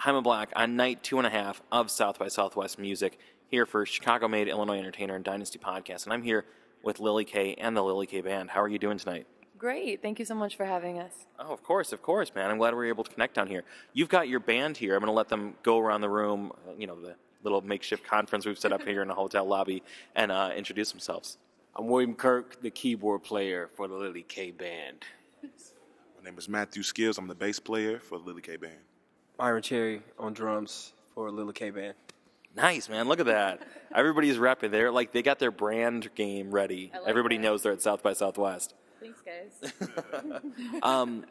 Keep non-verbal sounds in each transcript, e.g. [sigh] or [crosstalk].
Jaime Black on night two and a half of South by Southwest Music here for Chicago made Illinois Entertainer and Dynasty Podcast. And I'm here with Lili K and the Lili K Band. How are you doing tonight? Great. Thank you so much for having us. Oh, of course, of course, man. I'm glad we were able to connect down here. You've got your band here. I'm going to let them go around the room, uh, you know, the little makeshift conference we've set up here in the hotel lobby, and uh, introduce themselves. I'm William Kirk, the keyboard player for the Lili K Band. My name is Matthew Skills. I'm the bass player for the Lili K Band. Byron Cherry on drums for Lili K Band. Nice, man. Look at that. [laughs] Everybody's repping. They're like they got their brand game ready. like Everybody that. knows they're at South by Southwest. Thanks, guys. [laughs] Um,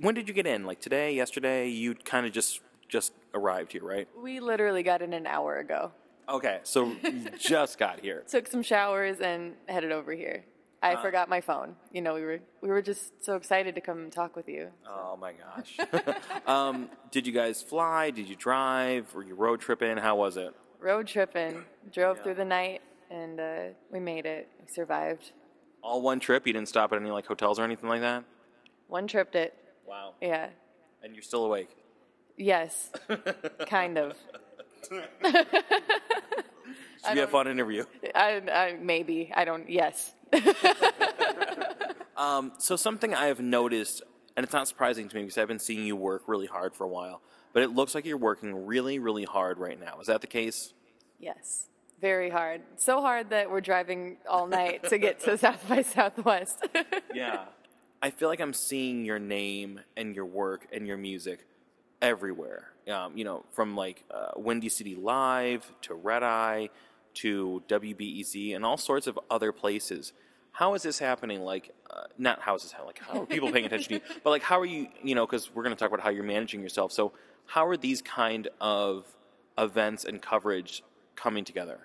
when did you get in? Like today, yesterday? You kind of just just arrived here, right? we literally got in an hour ago. Okay, so you [laughs] just got here. Took some showers and headed over here. I Uh. forgot my phone. You know, we were we were just so excited to come talk with you. Oh my gosh. [laughs] um, did you guys fly? Did you drive? Were you road tripping? How was it? Road tripping, drove through the night, and uh, we made it. We survived. All one trip? You didn't stop at any like hotels or anything like that? One tripped it. Wow. Yeah. And you're still awake. Yes. [laughs] kind of. [laughs] Should be a fun interview. I, I maybe I don't. Yes. [laughs] Um, so something I have noticed, and it's not surprising to me because I've been seeing you work really hard for a while, but it looks like you're working really, really hard right now. Is that the case? Yes. Very hard. So hard that we're driving all night to get to [laughs] South by Southwest. [laughs] Yeah. I feel like I'm seeing your name and your work and your music everywhere. Um, you know, from like uh, Windy City Live to Red Eye to WBEZ and all sorts of other places. How is this happening? Like, uh, not how is this happening? Like, how are people paying attention to you? But like, how are you? You know, because we're going to talk about how you're managing yourself. So, how are these kind of events and coverage coming together?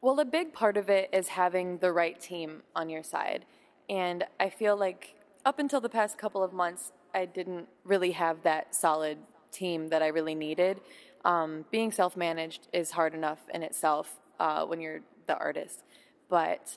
Well, a big part of it is having the right team on your side. And I feel like up until the past couple of months, I didn't really have that solid team that I really needed. Um, being self managed is hard enough in itself uh, when you're the artist. But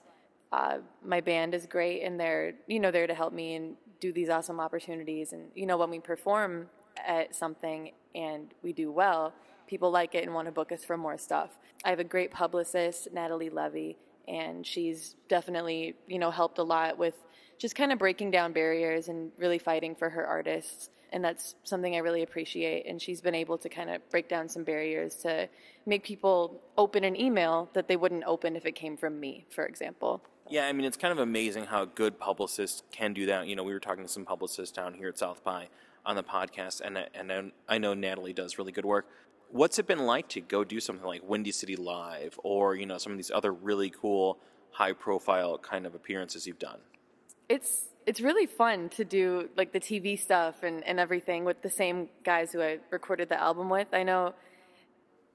uh, my band is great and they're, you know, there to help me and do these awesome opportunities. And, you know, when we perform at something and we do well, people like it and want to book us for more stuff. I have a great publicist, Natalie Levy, and she's definitely, you know, helped a lot with just kind of breaking down barriers and really fighting for her artists. And that's something I really appreciate. And she's been able to kind of break down some barriers to make people open an email that they wouldn't open if it came from me, for example. Yeah, I mean, it's kind of amazing how good publicists can do that. You know, we were talking to some publicists down here at South by on the podcast, and and I- know Natalie does really good work. What's it been like to go do something like Windy City Live, or you know, some of these other really cool, high-profile kind of appearances you've done? it's it's really fun to do like the TV stuff and, and everything with the same guys who I recorded the album with. I know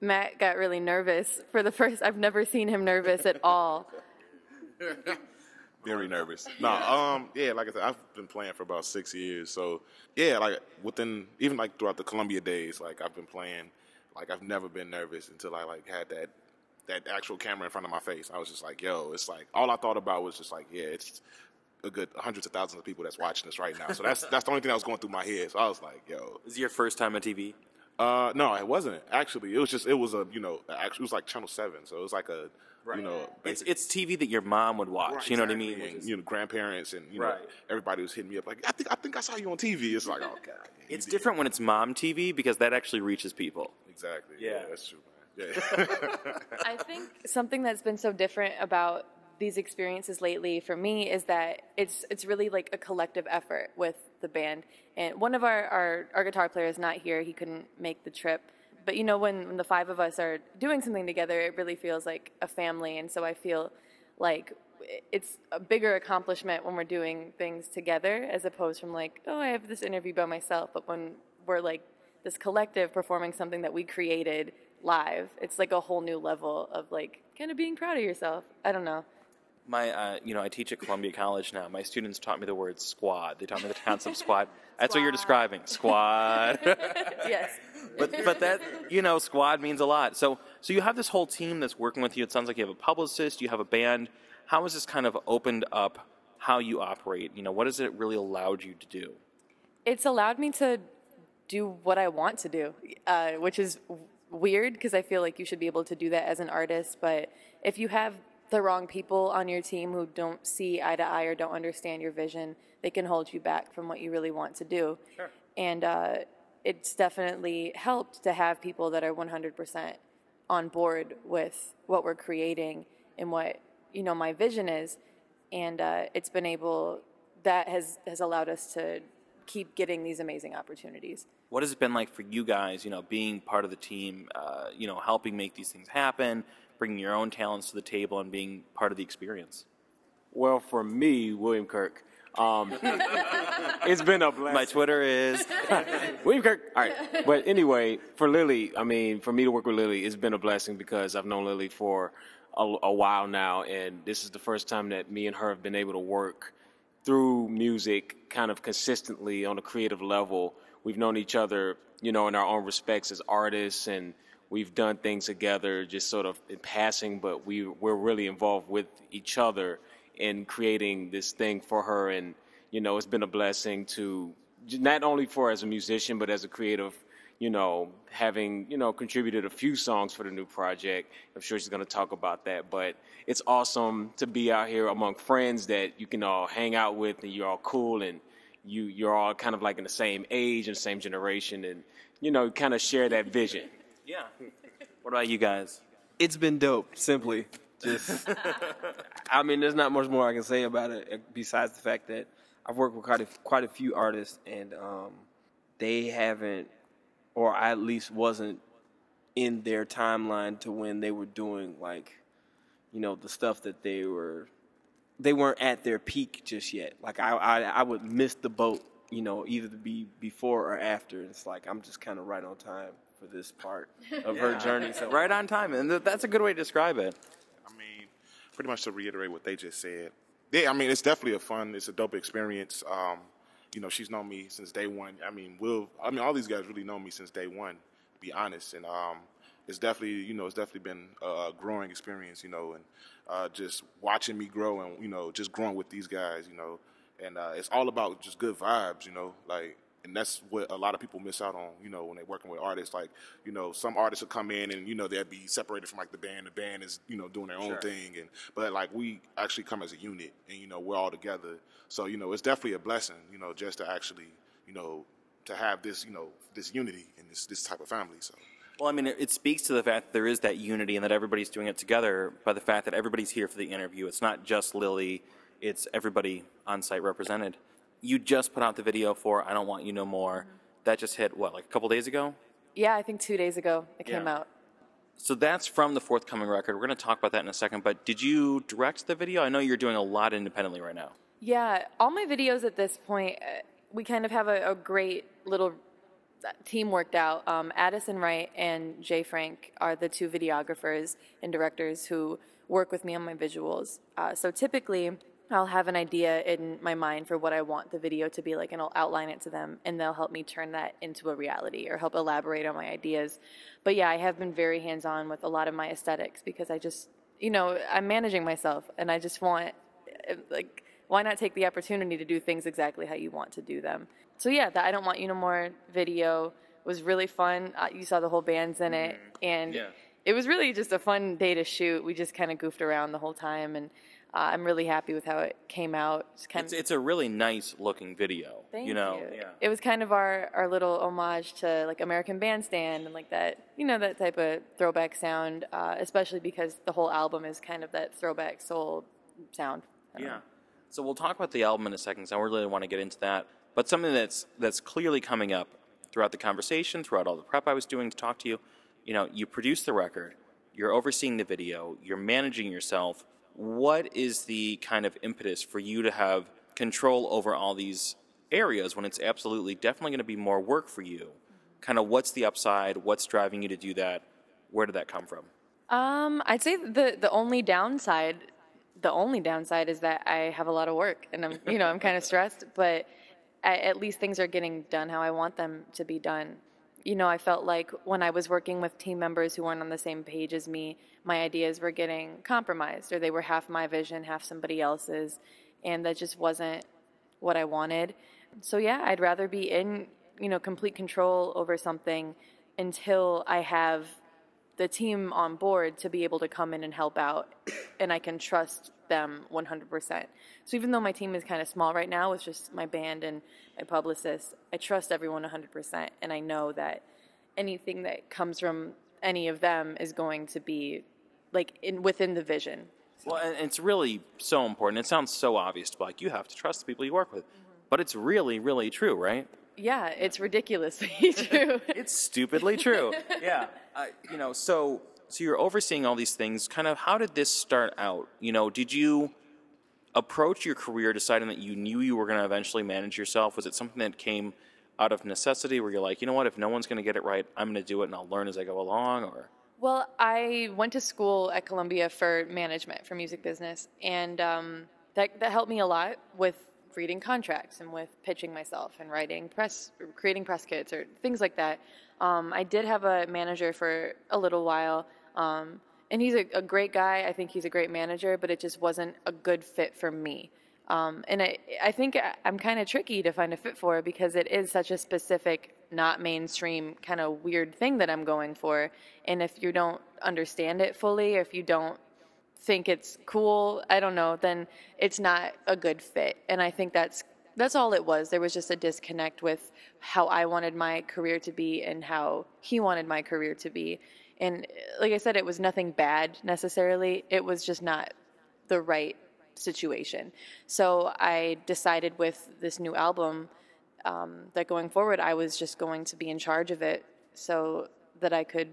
Matt got really nervous for the [laughs] first I've never seen him nervous at all. [laughs] Very nervous. No, um, yeah, like I said, I've been playing for about six years. So yeah, like within even like throughout the Columbia days, like I've been playing. Like I've never been nervous until I like had that that actual camera in front of my face. I was just like, yo, it's like all I thought about was just like, yeah, it's a good hundreds of thousands of people that's watching this right now. So that's that's the only thing that was going through my head. So I was like, yo, Is it your first time on TV? uh, no, it wasn't actually. It was just it was a you know actually it was like Channel Seven, so it was like a you know It's basic- it's TV that your mom would watch. Right, you know what I mean? And, you know, grandparents and you know everybody was hitting me up like, I think I think I saw you on TV. It's like, oh god, it's did. different when it's mom TV because that actually reaches people. Exactly. Yeah. Yeah, that's true, man. Yeah. [laughs] I think something that's been so different about these experiences lately for me is that it's it's really like a collective effort with the band. And one of our, our, our guitar player is not here; he couldn't make the trip. But you know, when, when the five of us are doing something together, it really feels like a family. And so I feel like it's a bigger accomplishment when we're doing things together as opposed from like, oh, I have this interview by myself. But when we're like this collective performing something that we created live, it's like a whole new level of like kind of being proud of yourself. I don't know. My, uh, you know, I teach at Columbia College now. My students taught me the word squad. They taught me the concept [laughs] squad. That's what you're describing, squad. [laughs] yes. but but that you know, squad means a lot. So so you have this whole team that's working with you. It sounds like you have a publicist, you have a band. How has this kind of opened up how you operate? You know, what has it really allowed you to do? it's allowed me to do what I want to do, uh, which is weird because I feel like you should be able to do that as an artist. But if you have the wrong people on your team who don't see eye to eye or don't understand your vision, they can hold you back from what you really want to do. Sure. And uh, it's definitely helped to have people that are 100% on board with what we're creating and what you know my vision is, and uh, it's been able that has has allowed us to keep getting these amazing opportunities. What has it been like for you guys? You know, being part of the team, uh, you know, helping make these things happen, bringing your own talents to the table, and being part of the experience. Well, for me, William Kirk, um, [laughs] it's been a blessing. My Twitter is [laughs] William Kirk. All right, but anyway, for Lili, I mean, for me to work with Lili, it's been a blessing because I've known Lili for a, a while now, and this is the first time that me and her have been able to work through music kind of consistently on a creative level. We've known each other, you know, in our own respects as artists, and we've done things together just sort of in passing, but we, we're really involved with each other in creating this thing for her. And, you know, it's been a blessing to not only for as a musician, but as a creative you know, having, you know, contributed a few songs for the new project. I'm sure she's going to talk about that, but it's awesome to be out here among friends that you can all hang out with and you're all cool and you, you're all kind of like in the same age and same generation and, you know, kind of share that vision. Yeah. What about you guys? It's been dope, simply. Just, [laughs] I mean, there's not much more I can say about it eh, besides the fact that I've worked with quite a, quite a few artists and um, they haven't or I at least wasn't in their timeline to when they were doing like, you know, the stuff that they were, they weren't at their peak just yet. Like I, I, I would miss the boat, you know, either to be before or after. It's like I'm just kind of right on time for this part [laughs] of her journey. So Right on time, and th- that's a good way to describe it. I mean, pretty much to reiterate what they just said. Yeah, I mean, it's definitely a fun, it's a dope experience. Um, you know, she's known me since day one. I mean, Will, I mean, all these guys really know me since day one, to be honest. And um, it's definitely, you know, it's definitely been a growing experience, you know, and uh, just watching me grow and, you know, just growing with these guys, you know. And uh, it's all about just good vibes, you know, like, and that's what a lot of people miss out on, you know, when they're working with artists. Like, you know, some artists will come in and you know they'd be separated from like the band. The band is you know doing their own Sure. thing, and but like we actually come as a unit, and you know we're all together. So you know it's definitely a blessing, you know, just to actually you know to have this you know this unity in this this type of family. So. Well, I mean, it, it speaks to the fact that there is that unity and that everybody's doing it together by the fact that everybody's here for the interview. It's not just Lili, it's everybody on site represented. You just put out the video for I Don't Want You No More. That just hit, what, like a couple days ago? Yeah, I think two days ago it came Yeah. out. So that's from the forthcoming record. We're going to talk about that in a second. But did you direct the video? I know you're doing a lot independently right now. Yeah, all my videos at this point, uh, we kind of have a, a great little uh, team worked out. Um, Addison Wright and Jay Frank are the two videographers and directors who work with me on my visuals. Uh, so typically, I'll have an idea in my mind for what I want the video to be like, and I'll outline it to them, and they'll help me turn that into a reality or help elaborate on my ideas. But yeah, I have been very hands on with a lot of my aesthetics because I just, you know, I'm managing myself, and I just want, uh, like, why not take the opportunity to do things exactly how you want to do them? So yeah, the I don't want you no more video was really fun. Uh, you saw the whole band's in it, and Yeah. it was really just a fun day to shoot. We just kind of goofed around the whole time, and uh, I'm really happy with how it came out. It's kind It's, of it's a really nice looking video. Thank you know, you. yeah. It was kind of our, our little homage to like American Bandstand and like that, you know, that type of throwback sound, uh, especially because the whole album is kind of that throwback soul sound. Yeah. know. So we'll talk about the album in a second. So I really want to get into that. But something that's that's clearly coming up throughout the conversation, throughout all the prep I was doing to talk to you. You know, you produce the record, you're overseeing the video, you're managing yourself. What is the kind of impetus for you to have control over all these areas when it's absolutely definitely going to be more work for you? Kind of what's the upside? What's driving you to do that? Where did that come from? Um, I'd say the the only downside, the only downside is that I have a lot of work and I'm you know I'm kind of [laughs] stressed, but at, at least things are getting done how I want them to be done. You know, I felt like when I was working with team members who weren't on the same page as me, my ideas were getting compromised, or they were half my vision, half somebody else's, and that just wasn't what I wanted. So yeah, I'd rather be in you know, complete control over something until I have the team on board to be able to come in and help out and I can trust them 100%. So even though my team is kind of small right now with just my band and my publicist, I trust everyone 100% and I know that anything that comes from any of them is going to be like in within the vision. Well, and it's really so important. It sounds so obvious, but like you have to trust the people you work with. But it's really, really true, right? Yeah, it's ridiculously [laughs] true. It's stupidly true. [laughs] yeah. Uh, you know, so so you're overseeing all these things. Kind of, how did this start out? You know, did you approach your career deciding that you knew you were going to eventually manage yourself? Was it something that came out of necessity, where you're like, you know what, if no one's going to get it right, I'm going to do it, and I'll learn as I go along, or Well, I went to school at Columbia for management for music business, and um, that that helped me a lot with reading contracts and with pitching myself and writing press, creating press kits or things like that. Um, I did have a manager for a little while, um, and he's a, a great guy. I think he's a great manager, but it just wasn't a good fit for me. Um, and I, I think I'm kind of tricky to find a fit for because it is such a specific, not mainstream kind of weird thing that I'm going for. And if you don't understand it fully, or if you don't think it's cool, I don't know, then it's not a good fit. And I think that's that's all it was. There was just a disconnect with how I wanted my career to be and how he wanted my career to be. And like I said, it was nothing bad necessarily. It was just not the right situation. So I decided with this new album um, that going forward, I was just going to be in charge of it so that I could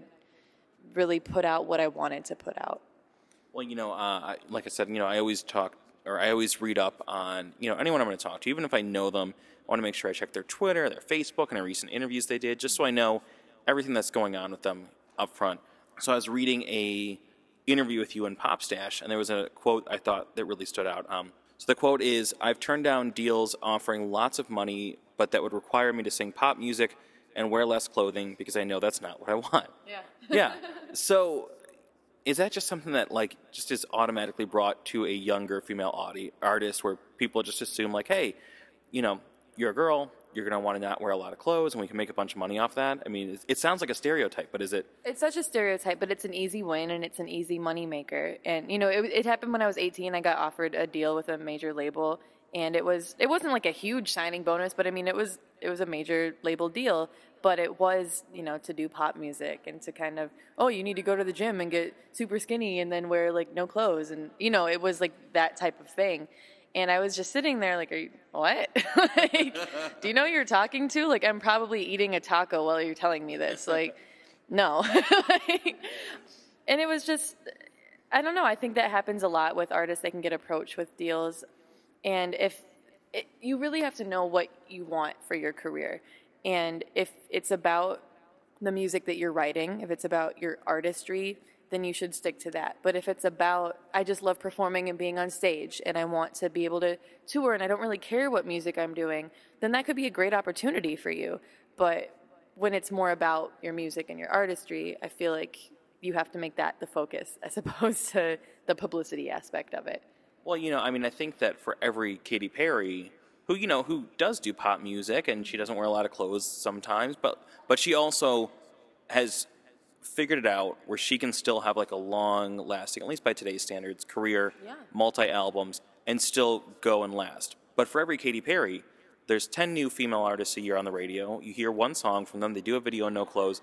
really put out what I wanted to put out. Well, you know, uh, I, like I said, you know, I always talk or I always read up on, you know, anyone I'm going to talk to, even if I know them. I want to make sure I check their Twitter, their Facebook, and the recent interviews they did, just so I know everything that's going on with them up front. So I was reading a interview with you in Popstash, and there was a quote I thought that really stood out. Um, so the quote is, "I've turned down deals offering lots of money, but that would require me to sing pop music and wear less clothing because I know that's not what I want." Yeah. yeah. [laughs] So is that just something that like just is automatically brought to a younger female audi- artist where people just assume like, hey, you know, you're a girl, you're gonna want to not wear a lot of clothes, and we can make a bunch of money off that. I mean, it, it sounds like a stereotype, but is it? It's such a stereotype, but it's an easy win and it's an easy money maker. And you know, it, it happened when I was 18. I got offered a deal with a major label, and it was it wasn't like a huge signing bonus, but I mean, it was it was a major label deal. But it was you know to do pop music and to kind of oh you need to go to the gym and get super skinny and then wear like no clothes and you know it was like that type of thing. And I was just sitting there like, you, what? [laughs] like, do you know you're talking to? Like, I'm probably eating a taco while you're telling me this. Like, no. [laughs] Like, and it was just, I don't know. I think that happens a lot with artists. They can get approached with deals. And if it, you really have to know what you want for your career. And if it's about the music that you're writing, if it's about your artistry, then you should stick to that. But if it's about, I just love performing and being on stage and I want to be able to tour and I don't really care what music I'm doing, then that could be a great opportunity for you. But when it's more about your music and your artistry, I feel like you have to make that the focus [laughs] as opposed to the publicity aspect of it. Well, you know, I mean, I think that for every Katy Perry, who you know, who does do pop music, and she doesn't wear a lot of clothes sometimes, but but she also has figured it out where she can still have like a long lasting, at least by today's standards, career, Yeah. multi albums, and still go and last. But for every Katy Perry, there's 10 new female artists a year on the radio. You hear one song from them, they do a video in no clothes,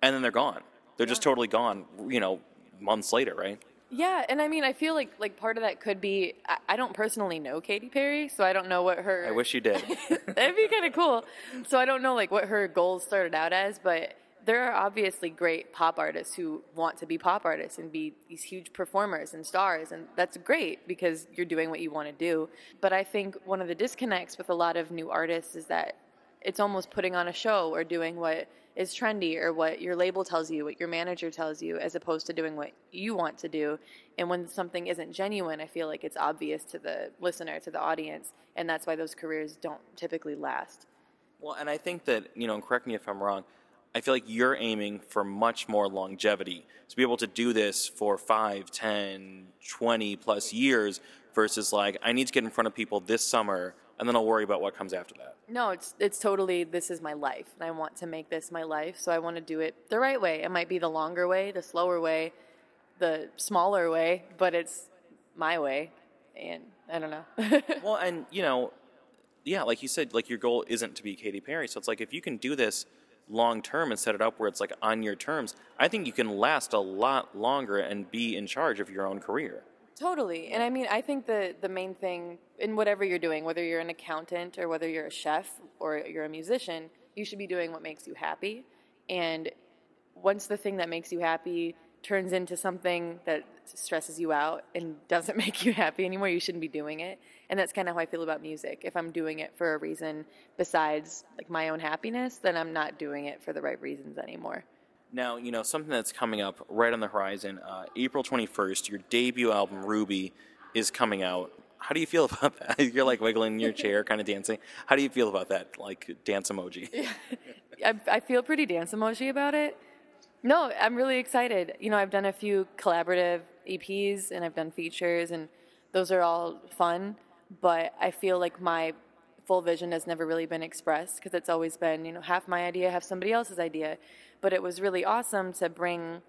and then they're gone. They're just totally gone, you know, months later, right? Yeah, and I mean, I feel like like part of that could be I, I don't personally know Katy Perry, so I don't know what her. I wish you did. [laughs] That'd be kind of cool. So I don't know like what her goals started out as, but there are obviously great pop artists who want to be pop artists and be these huge performers and stars, and that's great because you're doing what you want to do. But I think one of the disconnects with a lot of new artists is that it's almost putting on a show or doing what is trendy or what your label tells you, what your manager tells you, as opposed to doing what you want to do. And when something isn't genuine, I feel like it's obvious to the listener, to the audience, and that's why those careers don't typically last. Well, and I think that, you know, and correct me if I'm wrong, I feel like you're aiming for much more longevity to be able to do this for 5, 10, 20 plus years versus like, I need to get in front of people this summer and then I'll worry about what comes after that. No, it's it's totally this is my life, and I want to make this my life. So I want to do it the right way. It might be the longer way, the slower way, the smaller way, but it's my way, and I don't know. [laughs] Well, and you know, yeah, like you said, like your goal isn't to be Katy Perry. So it's like if you can do this long term and set it up where it's like on your terms, I think you can last a lot longer and be in charge of your own career. Totally. And I mean, I think the, the main thing in whatever you're doing, whether you're an accountant or whether you're a chef or you're a musician, you should be doing what makes you happy. And once the thing that makes you happy turns into something that stresses you out and [laughs] doesn't make you happy anymore, you shouldn't be doing it. And that's kind of how I feel about music. If I'm doing it for a reason besides like my own happiness, then I'm not doing it for the right reasons anymore. Now, you know, something that's coming up right on the horizon, uh, April 21st, your debut album, Ruby, is coming out. How do you feel [laughs] about that? You're like wiggling in your [laughs] chair, kind of dancing. How do you feel about that, like dance emoji? [laughs] I, I feel pretty dance emoji about it. No, I'm really excited. You know, I've done a few collaborative EPs and I've done features, and those are all fun. But I feel like my full vision has never really been expressed because it's always been, you know, half my idea, half somebody else's idea. But it was really awesome to bring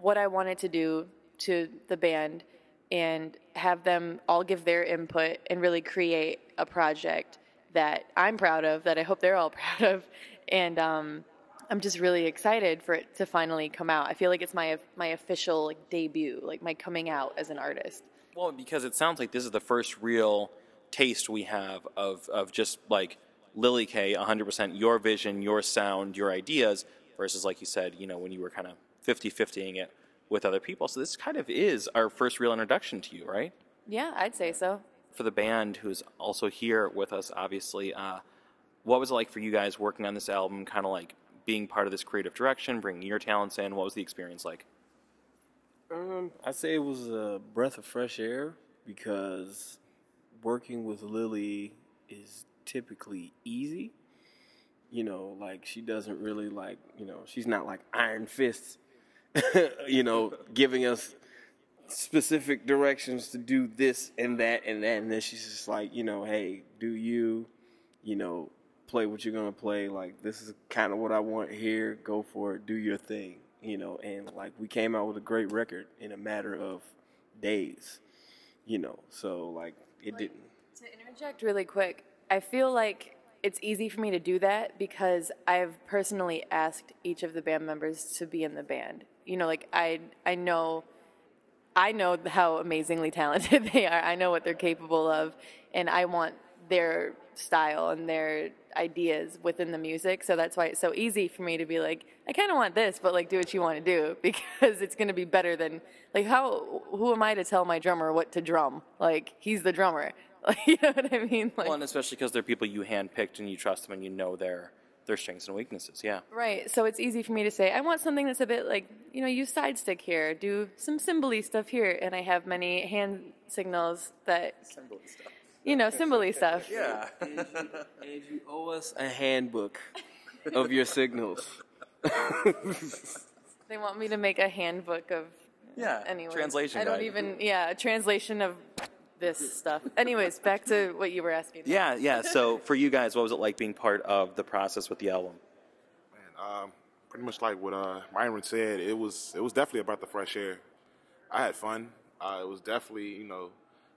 what I wanted to do to the band and have them all give their input and really create a project that I'm proud of, that I hope they're all [laughs] proud of. And um, I'm just really excited for it to finally come out. I feel like it's my my official like, debut, like my coming out as an artist. Well, because it sounds like this is the first real taste we have of, of just like Lili K, 100% your vision, your sound, your ideas, versus, like you said, you know, when you were kind of 50 50ing it with other people. So this kind of is our first real introduction to you, right? Yeah, I'd say so. For the band who's also here with us, obviously, uh, what was it like for you guys working on this album, kind of like being part of this creative direction, bringing your talents in? What was the experience like? Um, I'd say it was a breath of fresh air because working with Lili is typically easy. You know, like she doesn't really like, you know, she's not like Iron Fists, [laughs] you know, giving us specific directions to do this and that and that. And then she's just like, you know, hey, do you, you know, play what you're going to play. Like, this is kind of what I want here. Go for it. Do your thing, you know. And like, we came out with a great record in a matter of days, you know. So, like, it didn't. To interject really quick, I feel like it's easy for me to do that because I've personally asked each of the band members to be in the band. You know, like I I know I know how amazingly talented [laughs] they are. I know what they're capable of and I want their style and their ideas within the music. So that's why it's so easy for me to be like, I kind of want this, but like do what you want to do [laughs] because it's going to be better than like how who am I to tell my drummer what to drum? Like he's the drummer. [laughs] Like, you know what I mean? Like, Well, and especially because they're people you handpicked and you trust them and you know their their strengths and weaknesses. Yeah. Right. So it's easy for me to say, I want something that's a bit like, you know, use side stick here, do some cymbally stuff here. And I have many hand signals that, you know, cymbally stuff. Yeah. and, you, and you owe us a handbook of your signals. [laughs] They want me to make a handbook of, Yeah. anyways. Translation. I don't guide. even, yeah, a translation of this stuff. Anyways, back to what you were asking. Yeah, yeah. So for you guys, what was it like being part of the process with the album? Man, um, pretty much like what uh, Myron said, it was it was definitely about the fresh air. I had fun. Uh, it was definitely you know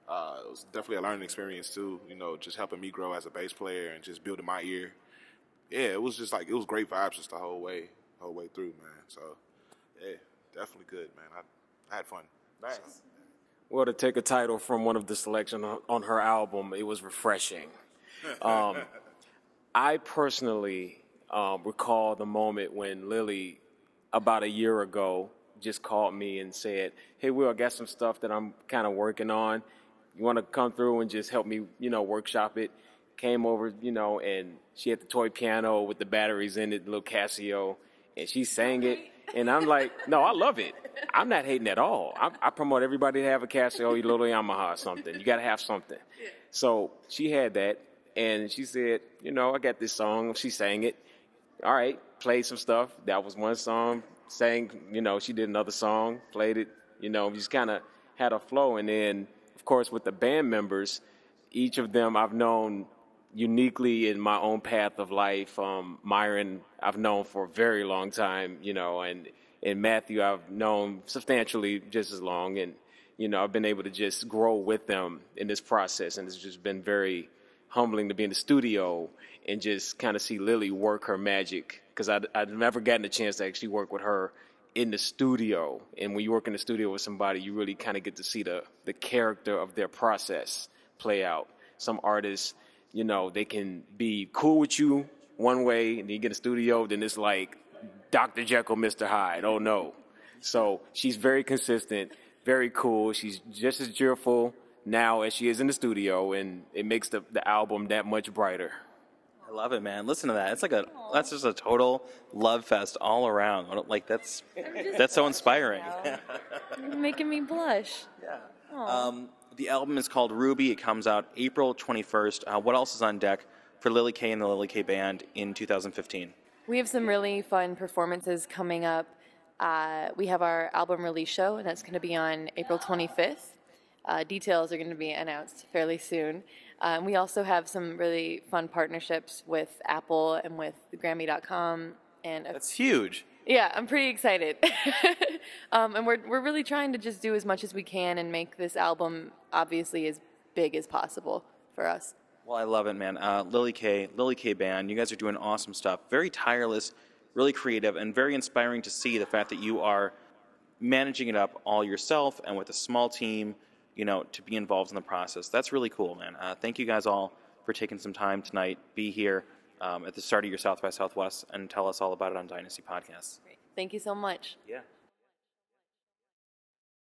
uh, it was definitely a learning experience too. You know, just helping me grow as a bass player and just building my ear. Yeah, it was just like it was great vibes just the whole way, whole way through, man. So yeah, definitely good, man. I, I had fun. Nice. Well, to take a title from one of the selection on- on her album, it was refreshing. [laughs] Um, I personally um, recall the moment when Lili, about a year ago, just called me and said, "Hey, Will, I got some stuff that I'm kind of working on. You want to come through and just help me, you know, workshop it?" Came over, you know, and she had the toy piano with the batteries in it, the little Casio, and she sang it. And I'm like, [laughs] no, I love it. I'm not hating at all. I, I promote everybody to have a Casio, a little Yamaha, or something. You got to have something. So she had that, and she said, you know, I got this song. She sang it. All right, played some stuff. That was one song. Sang, you know, she did another song, played it. You know, just kind of had a flow. And then, course, with the band members, each of them I've known uniquely in my own path of life. Um, Myron, I've known for a very long time, you know, and and Matthew, I've known substantially just as long, and you know, I've been able to just grow with them in this process, and it's just been very humbling to be in the studio and just kind of see Lili work her magic. Because I'd, I'd never gotten a chance to actually work with her in the studio. And when you work in the studio with somebody, you really kind of get to see the, the character of their process play out. Some artists, you know, they can be cool with you one way, and then you get a studio, then it's like Dr. Jekyll, Mr. Hyde. Oh no. So she's very consistent, very cool. She's just as cheerful now as she is in the studio, and it makes the, the album that much brighter. Love it, man. Listen to that. It's like a that's just a total love fest all around. Like that's that's so inspiring. [laughs] You're making me blush. Um, the album is called Ruby. It comes out April 21st. Uh, what else is on deck for Lili K and the Lili K Band in 2015? We have some really fun performances coming up. Uh, we have our album release show, and that's going to be on April 25th. Uh, details are going to be announced fairly soon. Um, we also have some really fun partnerships with Apple and with Grammy.com. And That's huge. Yeah, I'm pretty excited. [laughs] um, and we're, we're really trying to just do as much as we can and make this album obviously as big as possible for us. Well, I love it, man. Uh, Lili K, Lili K Band, you guys are doing awesome stuff. Very tireless, really creative, and very inspiring to see the fact that you are managing it up all yourself and with a small team, you know, to be involved in the process. That's really cool, man. Uh, thank you guys all for taking some time tonight. Be here um, at the start of your South by Southwest and tell us all about it on Dynasty Podcasts. Thank you so much. Yeah.